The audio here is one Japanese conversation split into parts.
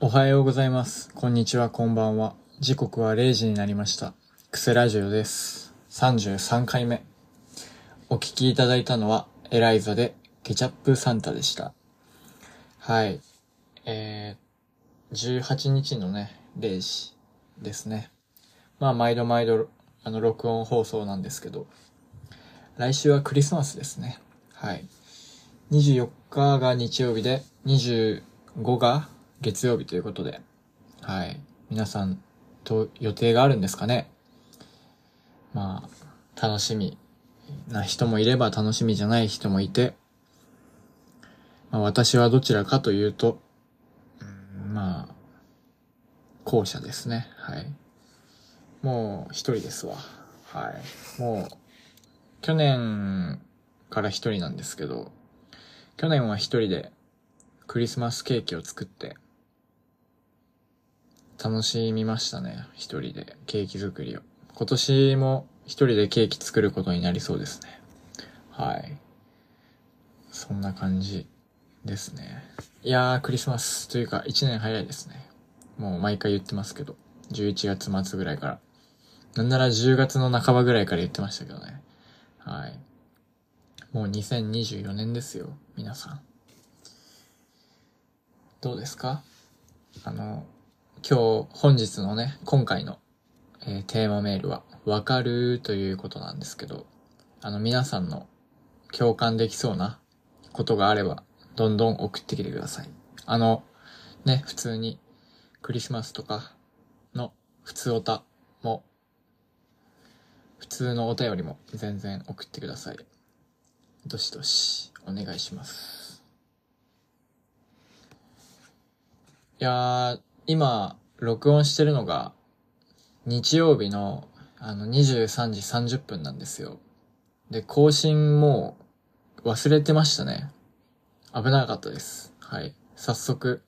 おはようございます。こんにちは、こんばんは。時刻は0時になりました。クセラジオです。33回目。お聞きいただいたのは、エライザでケチャップサンタでした。はい。えー、18日のね、0時ですね。まあ、毎度毎度、あの、録音放送なんですけど、来週はクリスマスですね。はい。24日が日曜日で、25が月曜日ということで、はい。皆さんと予定があるんですかね？まあ、楽しみな人もいれば楽しみじゃない人もいて、まあ、私はどちらかというと、うんまあ、後者ですね。はい。もう一人ですわ。はい。もう、去年から一人なんですけど、去年は一人でクリスマスケーキを作って、楽しみましたね。一人でケーキ作りを。今年も一人でケーキ作ることになりそうですね。はい。そんな感じですね。いやー、クリスマスというか一年早いですね。もう毎回言ってますけど。11月末ぐらいから。なんなら10月の半ばぐらいから言ってましたけどね。はい。もう2024年ですよ。皆さん。どうですか？あの、今日、本日のね、今回の、えーテーマメールは、わかるということなんですけど、あの、皆さんの共感できそうなことがあれば、どんどん送ってきてください。あの、ね、普通に、クリスマスとかの普通おたも、普通のお便りも全然送ってください。どしどし、お願いします。いやー、今、録音してるのが、日曜日の、あの、23時30分なんですよ。で、更新も忘れてましたね。危なかったです。はい。早速、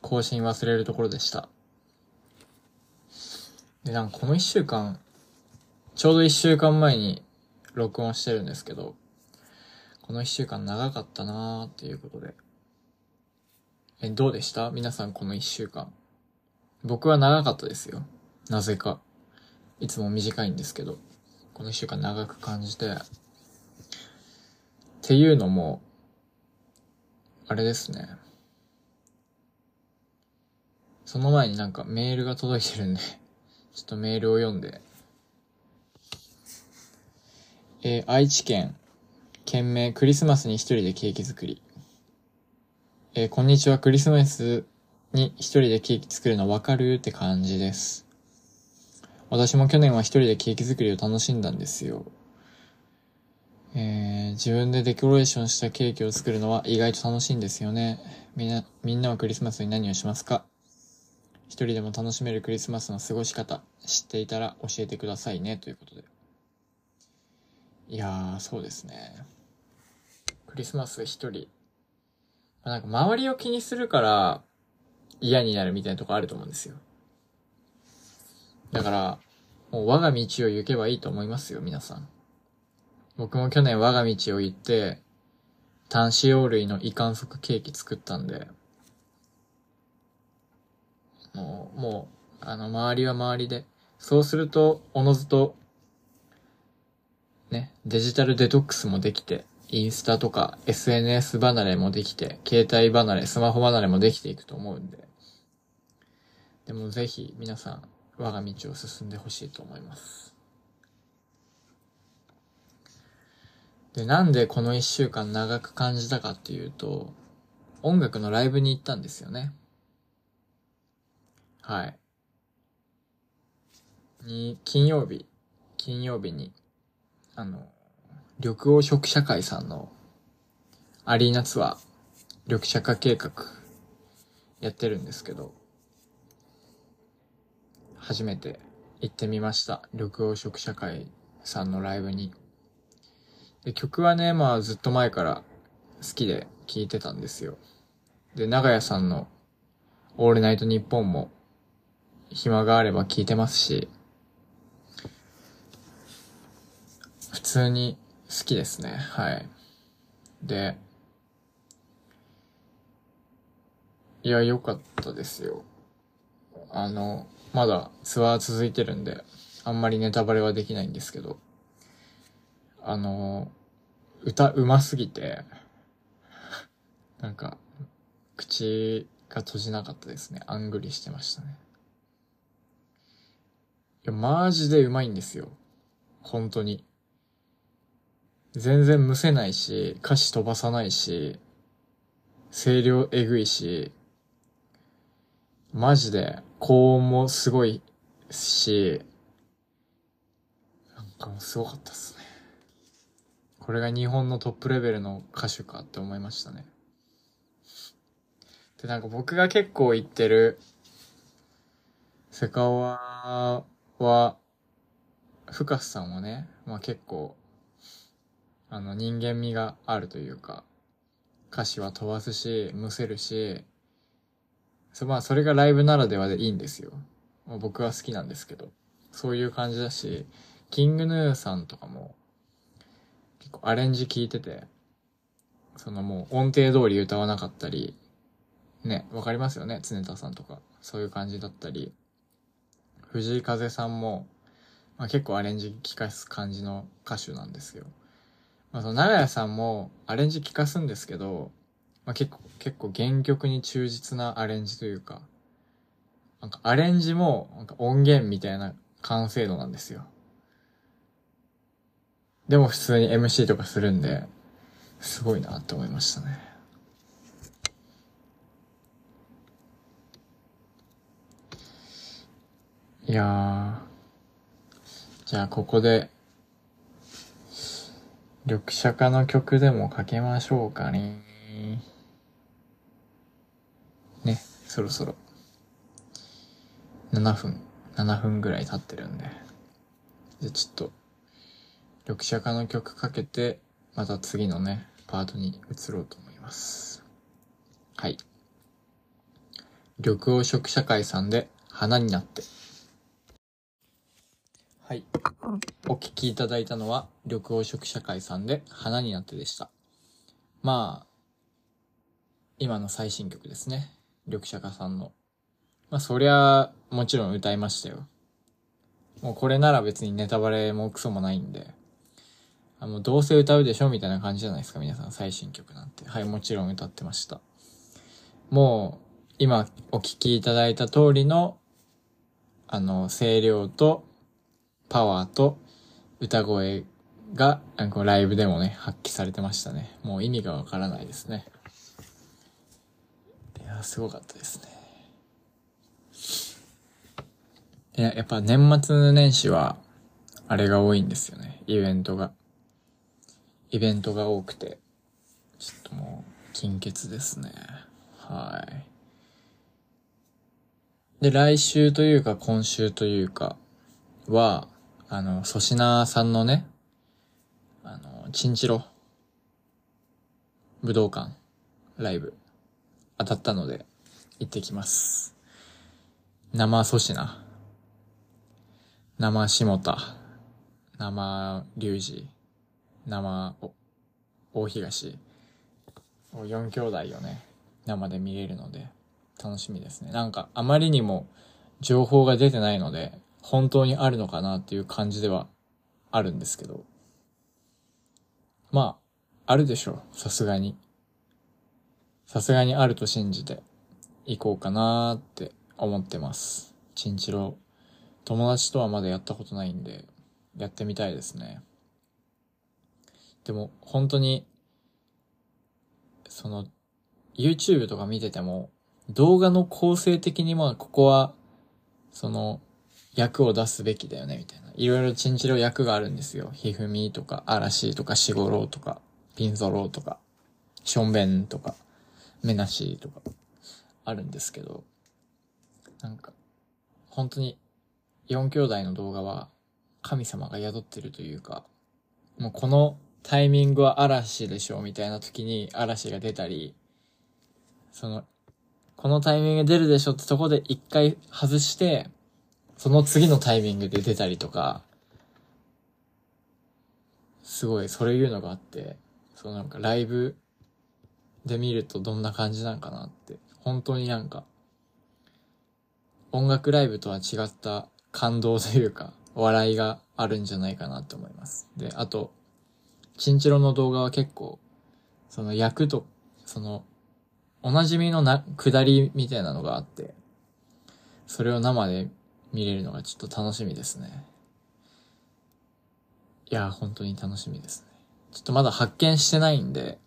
更新忘れるところでした。で、なんかこの一週間、ちょうど一週間前に録音してるんですけど、この一週間長かったなーっていうことで。え、どうでした？皆さんこの一週間。僕は長かったですよ。なぜか。いつも短いんですけど、この一週間長く感じて。っていうのも、あれですね。その前になんかメールが届いてるんで、ちょっとメールを読んで。えー愛知県、県名クリスマスに一人でケーキ作り。えーこんにちは、クリスマスに一人でケーキ作るのわかるって感じです。私も去年は一人でケーキ作りを楽しんだんですよ。えー自分でデコレーションしたケーキを作るのは意外と楽しいんですよね。みんな、みんなはクリスマスに何をしますか？一人でも楽しめるクリスマスの過ごし方、知っていたら教えてくださいね、ということで。いやー、そうですね。クリスマス一人。なんか周りを気にするから嫌になるみたいなとこあると思うんですよ。だから、もう我が道を行けばいいと思いますよ、皆さん。僕も去年我が道を行って、単子葉類の異観測ケーキ作ったんで、もう、もう、あの、周りは周りで、そうすると、おのずと、ね、デジタルデトックスもできて、インスタとか SNS 離れもできて、携帯離れ、スマホ離れもできていくと思うんで。でもぜひ皆さん、我が道を進んでほしいと思います。で、なんでこの一週間長く感じたかっていうと、音楽のライブに行ったんですよね。はい。に、金曜日、金曜日に、あの、緑黄色社会さんのアリーナツアー、緑社化計画、やってるんですけど、初めて行ってみました。緑黄色社会さんのライブに。で、曲はね、まあずっと前から好きで聴いてたんですよ。で、長屋さんのオールナイトニッポンも暇があれば聴いてますし、普通に好きですね。はい。で、いや、良かったですよ。あの、まだツアー続いてるんで、あんまりネタバレはできないんですけど、あの、歌うますぎて、なんか、口が閉じなかったですね。あんぐりしてましたね。いや、マジでうまいんですよ。本当に。全然むせないし、歌詞飛ばさないし、声量えぐいし、マジで高音もすごいし、なんかもうすごかったっすね。これが日本のトップレベルの歌手かって思いましたね。で、なんか僕が結構言ってる、セカオワは、フカスさんはね、まあ結構、あの人間味があるというか、歌詞は飛ばすし、むせるし、そまあそれがライブならではでいいんですよ。まあ、僕は好きなんですけど、そういう感じだし、キングヌーさんとかも、結構アレンジ聞いてて、そのもう音程通り歌わなかったり、ね、わかりますよね、常田さんとか。そういう感じだったり、藤井風さんも、まあ、結構アレンジ聞かす感じの歌手なんですよ。まあ、その長屋さんもアレンジ聞かすんですけど、まあ、結構、結構原曲に忠実なアレンジというか、なんかアレンジもなんか音源みたいな完成度なんですよ。でも普通に MC とかするんで、すごいなって思いましたね。いやー。じゃあここで、緑茶化の曲でもかけましょうかね。ね、そろそろ。7分、7分ぐらい経ってるんで。じゃちょっと、緑茶化の曲かけて、また次のね、パートに移ろうと思います。はい。緑黄色社会さんで花になって。はい。お聞きいただいたのは、緑黄色社会さんで花になってでした。まあ、今の最新曲ですね。緑茶家さんの。まあそりゃ、もちろん歌いましたよ。もうこれなら別にネタバレもクソもないんで。あの、どうせ歌うでしょ？みたいな感じじゃないですか、皆さん。最新曲なんて。はい、もちろん歌ってました。もう、今お聴きいただいた通りの、あの、声量と、パワーと歌声が、なんかライブでもね、発揮されてましたね。もう意味がわからないですね。いや、すごかったですね。いや、やっぱ年末年始は、あれが多いんですよね。イベントが。イベントが多くて。ちょっともう、金欠ですね。はい。で、来週というか今週というかは、あの、粗品さんのね、あの、チンチロ、武道館、ライブ、当たったので、行ってきます。生粗品、生下田、生隆二、生大東、4兄弟をね、生で見れるので、楽しみですね。なんか、あまりにも情報が出てないので、本当にあるのかなっていう感じではあるんですけど。まあ、あるでしょう。さすがに。さすがにあると信じて行こうかなーって思ってます。チンチロ。友達とはまだやったことないんで、やってみたいですね。でも、本当に、その、YouTube とか見てても、動画の構成的にまあ、ここは、その、役を出すべきだよね、みたいな。いろいろチンチロ役があるんですよ。ひふみとか、嵐とか、しごろうとか、ピンゾロウとか、しょんべんとか、めなしとか、あるんですけど、なんか、本当に、四兄弟の動画は、神様が宿ってるというか、もうこのタイミングは嵐でしょ、みたいな時に嵐が出たり、その、このタイミング出るでしょってとこで一回外して、その次のタイミングで出たりとか、すごい、そういうのがあって、そうなんかライブで見るとどんな感じなんかなって、本当になんか、音楽ライブとは違った感動というか、笑いがあるんじゃないかなと思います。で、あと、チンチロの動画は結構、その役と、その、おなじみのな、下りみたいなのがあって、それを生で見れるのがちょっと楽しみですね。いや、本当に楽しみですね。ちょっとまだ発見してないんで、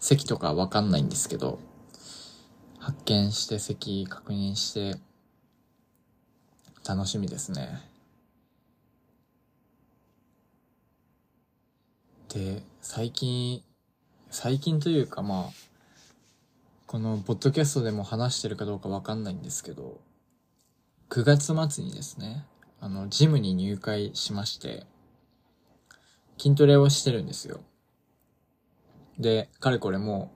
席とかわかんないんですけど、発見して席確認して、楽しみですね。で、最近、最近というかまあ、このポッドキャストでも話してるかどうかわかんないんですけど、9月末にですね、あの、ジムに入会しまして、筋トレをしてるんですよ。で、かれこれも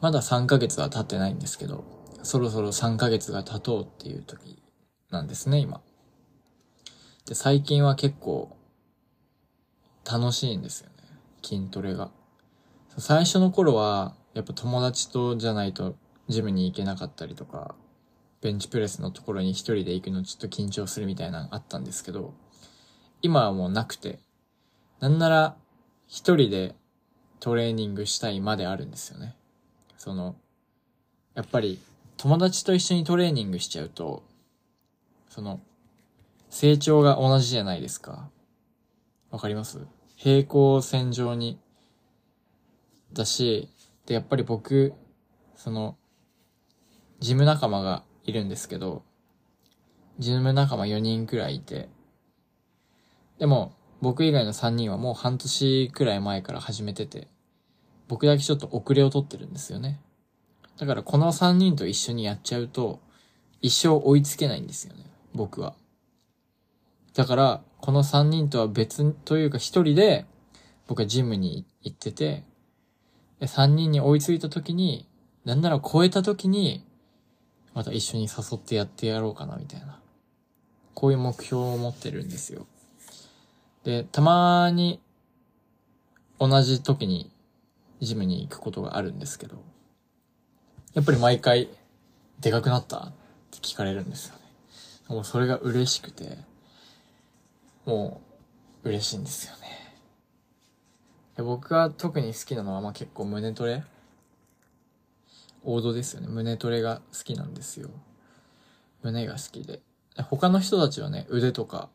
う、まだ3ヶ月は経ってないんですけど、そろそろ3ヶ月が経とうっていう時なんですね、今。で、最近は結構、楽しいんですよね。筋トレが。最初の頃は、やっぱ友達とじゃないとジムに行けなかったりとか、ベンチプレスのところに一人で行くのちょっと緊張するみたいなのあったんですけど、今はもうなくて、なんなら一人でトレーニングしたいまであるんですよね。その、やっぱり友達と一緒にトレーニングしちゃうと、その、成長が同じじゃないですか。わかります？平行線上に、だし、で、やっぱり僕、その、ジム仲間がいるんですけど、ジム仲間4人くらいいて、でも、僕以外の3人はもう半年くらい前から始めてて、僕だけちょっと遅れを取ってるんですよね。だからこの3人と一緒にやっちゃうと、一生追いつけないんですよね。僕は。だから、この3人とは別というか1人で、僕はジムに行ってて、で3人に追いついた時に、なんなら超えた時に、また一緒に誘ってやってやろうかな、みたいな。こういう目標を持ってるんですよ。で、たまに、同じ時にジムに行くことがあるんですけど、やっぱり毎回、でかくなったって聞かれるんですよね。もうそれが嬉しくて、もう、嬉しいんですよね。で僕が特に好きなのは、まあ結構胸トレ王道ですよね。胸トレが好きなんですよ。胸が好きで。他の人たちはね、腕とか、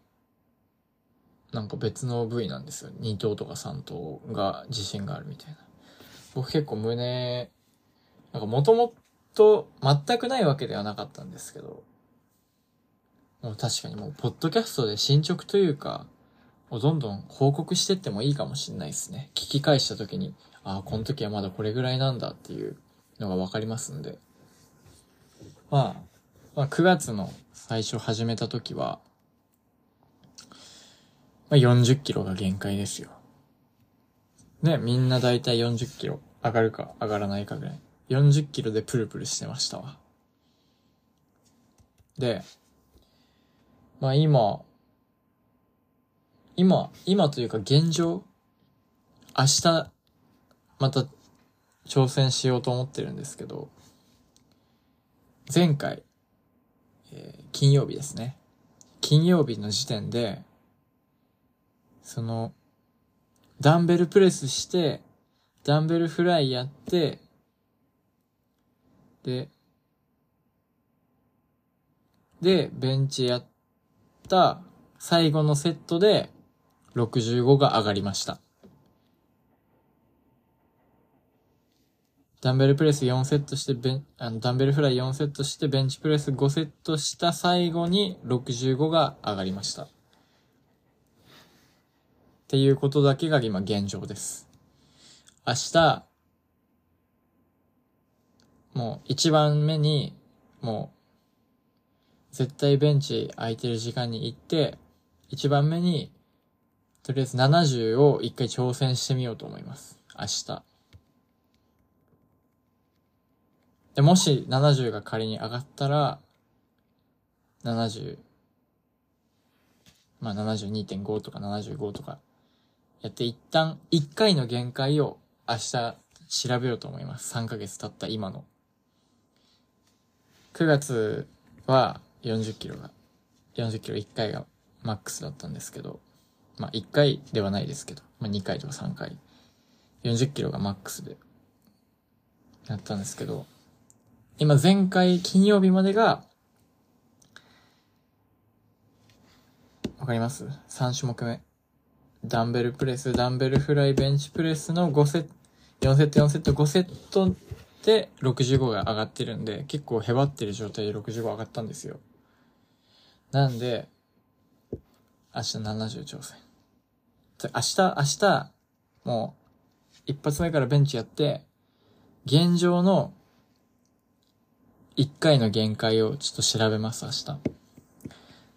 なんか別の部位なんですよ。2頭とか3頭が自信があるみたいな。僕結構胸、なんかもともと全くないわけではなかったんですけど、もう確かにもう、ポッドキャストで進捗というか、をどんどん報告してってもいいかもしんないですね。聞き返した時に、ああ、この時はまだこれぐらいなんだっていうのがわかりますんで。まあ、まあ、9月の最初始めた時は、まあ、40キロが限界ですよ。ね、みんなだいたい40キロ上がるか上がらないかぐらい。40キロでプルプルしてましたわ。で、まあ今、今、今というか現状、明日、また挑戦しようと思ってるんですけど、前回、えー、金曜日ですね。金曜日の時点で、その、ダンベルプレスして、ダンベルフライやって、で、で、ベンチやった最後のセットで65が上がりました。ダンベルプレス4セットしてベン、あの、ダンベルフライ4セットしてベンチプレス5セットした最後に65が上がりました。っていうことだけが今現状です。明日、もう一番目に、もう、絶対ベンチ空いてる時間に行って、一番目に、とりあえず70を一回挑戦してみようと思います。明日。で、もし70が仮に上がったら、70、まあ72.5とか75とかやって一旦1回の限界を明日調べようと思います。3ヶ月経った今の。9月は40キロが、40キロ1回がマックスだったんですけど、まあ1回ではないですけど、まあ2回とか3回、40キロがマックスで、やったんですけど、今前回金曜日までが、わかります ?3 種目目。ダンベルプレス、ダンベルフライ、ベンチプレスの5セット、4セット、4セット、5セットで65が上がってるんで、結構へばってる状態で65上がったんですよ。なんで、明日70挑戦。明日、明日、もう、一発目からベンチやって、現状の1回の限界をちょっと調べます、明日。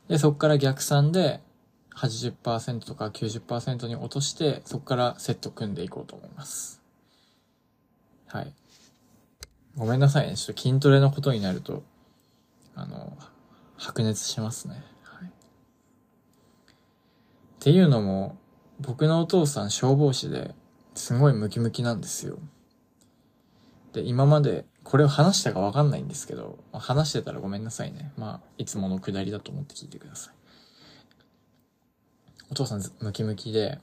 で、そこから逆算で80%とか90%に落として、そこからセット組んでいこうと思います。はい。ごめんなさいね。ちょっと筋トレのことになると、あの、白熱しますね。はい。っていうのも、僕のお父さん消防士ですごいムキムキなんですよ。で、今までこれを話したかわかんないんですけど、話してたらごめんなさいね。まあ、いつものくだりだと思って聞いてください。お父さんムキムキで、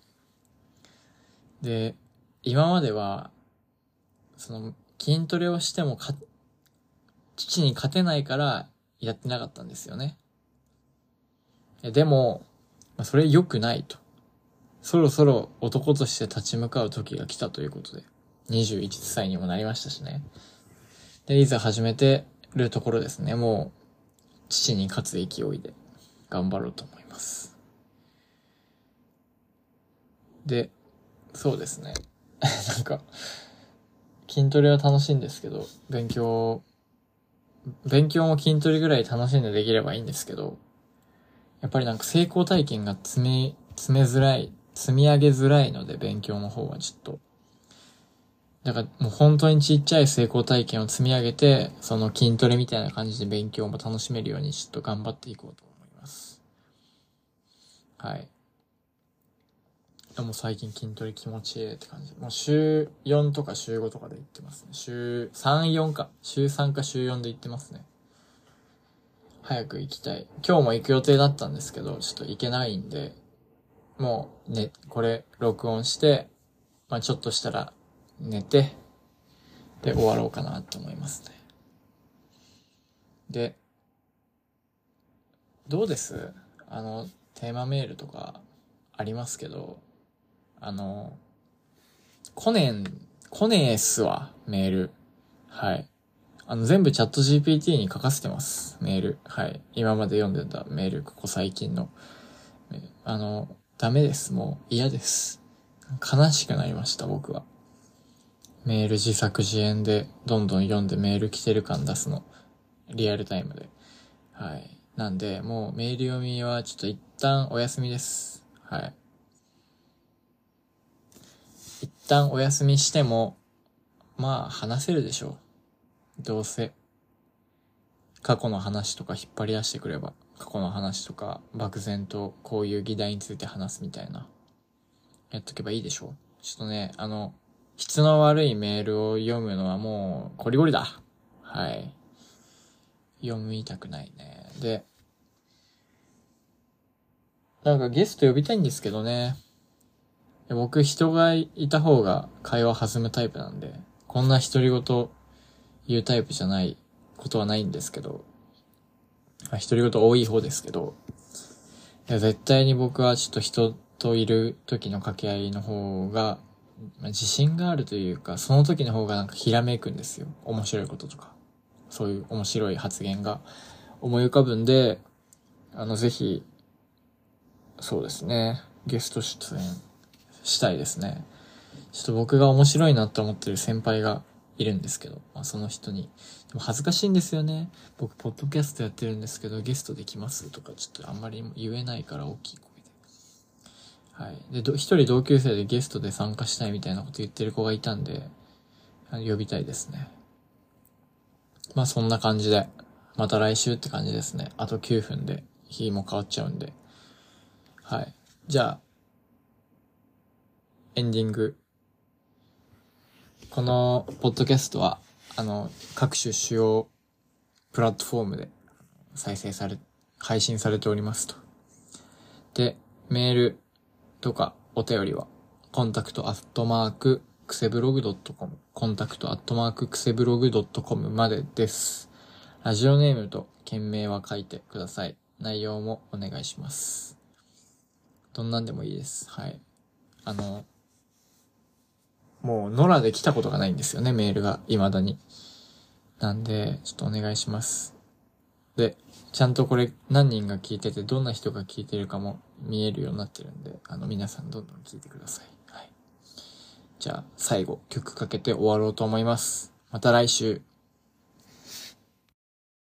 で、今までは、その、筋トレをしてもか、父に勝てないからやってなかったんですよね。でも、それ良くないと。そろそろ男として立ち向かう時が来たということで、21歳にもなりましたしね。で、いざ始めてるところですね。もう、父に勝つ勢いで頑張ろうと思います。で、そうですね。なんか、筋トレは楽しいんですけど、勉強、勉強も筋トレぐらい楽しんでできればいいんですけど、やっぱりなんか成功体験が積み、詰めづらい、積み上げづらいので、勉強の方はちょっと、だからもう本当にちっちゃい成功体験を積み上げて、その筋トレみたいな感じで勉強も楽しめるようにちょっと頑張っていこうと思います。はい。でも最近筋トレ気持ちいいって感じ。もう週4とか週5とかで行ってますね。週3、4か。週3か週4で行ってますね。早く行きたい。今日も行く予定だったんですけど、ちょっと行けないんで、もうね、これ録音して、まあちょっとしたら寝て、で、終わろうかなと思いますね。で、どうです？あの、テーマメールとかありますけど、あの、コネン、コネースは？メール。はい。あの、全部チャット GPT に書かせてます。メール。はい。今まで読んでたメール、ここ最近の。あの、ダメです。もう嫌です。悲しくなりました、僕は。メール自作自演でどんどん読んでメール来てる感出すの。リアルタイムで。はい。なんで、もうメール読みはちょっと一旦お休みです。はい。一旦お休みしても、まあ話せるでしょう。どうせ。過去の話とか引っ張り出してくれば、過去の話とか漠然とこういう議題について話すみたいな。やっとけばいいでしょう。ちょっとね、あの、質の悪いメールを読むのはもう、コリゴリだ。はい。読みたくないね。で、なんかゲスト呼びたいんですけどね。僕人がいた方が会話弾むタイプなんで、こんな独り言言うタイプじゃないことはないんですけど、まあ、独り言多い方ですけど、いや絶対に僕はちょっと人といる時の掛け合いの方が、自信があるというか、その時の方がなんかひらめくんですよ。面白いこととか。そういう面白い発言が思い浮かぶんで、あの、ぜひ、そうですね、ゲスト出演したいですね。ちょっと僕が面白いなって思ってる先輩がいるんですけど、まあ、その人に。でも恥ずかしいんですよね。僕、ポッドキャストやってるんですけど、ゲストできますとか、ちょっとあんまり言えないから大きい声はい。で、一人同級生でゲストで参加したいみたいなこと言ってる子がいたんで、呼びたいですね。まあそんな感じで、また来週って感じですね。あと9分で日も変わっちゃうんで。はい。じゃあ、エンディング。このポッドキャストは、あの、各種主要ププラットフォームで再生され、配信されておりますと。で、メールとかお便りは、 contact アットマーククセブログドットコム、 contact アットマーククセブログドットコムまでです。ラジオネームと件名は書いてください。内容もお願いします。どんなんでもいいです。はい。あの、もう、野良で来たことがないんですよね、メールが、未だに。なんで、ちょっとお願いします。で、ちゃんとこれ何人が聞いてて、どんな人が聞いてるかも見えるようになってるんで、あの、皆さんどんどん聞いてください。はい。じゃあ、最後、曲かけて終わろうと思います。また来週。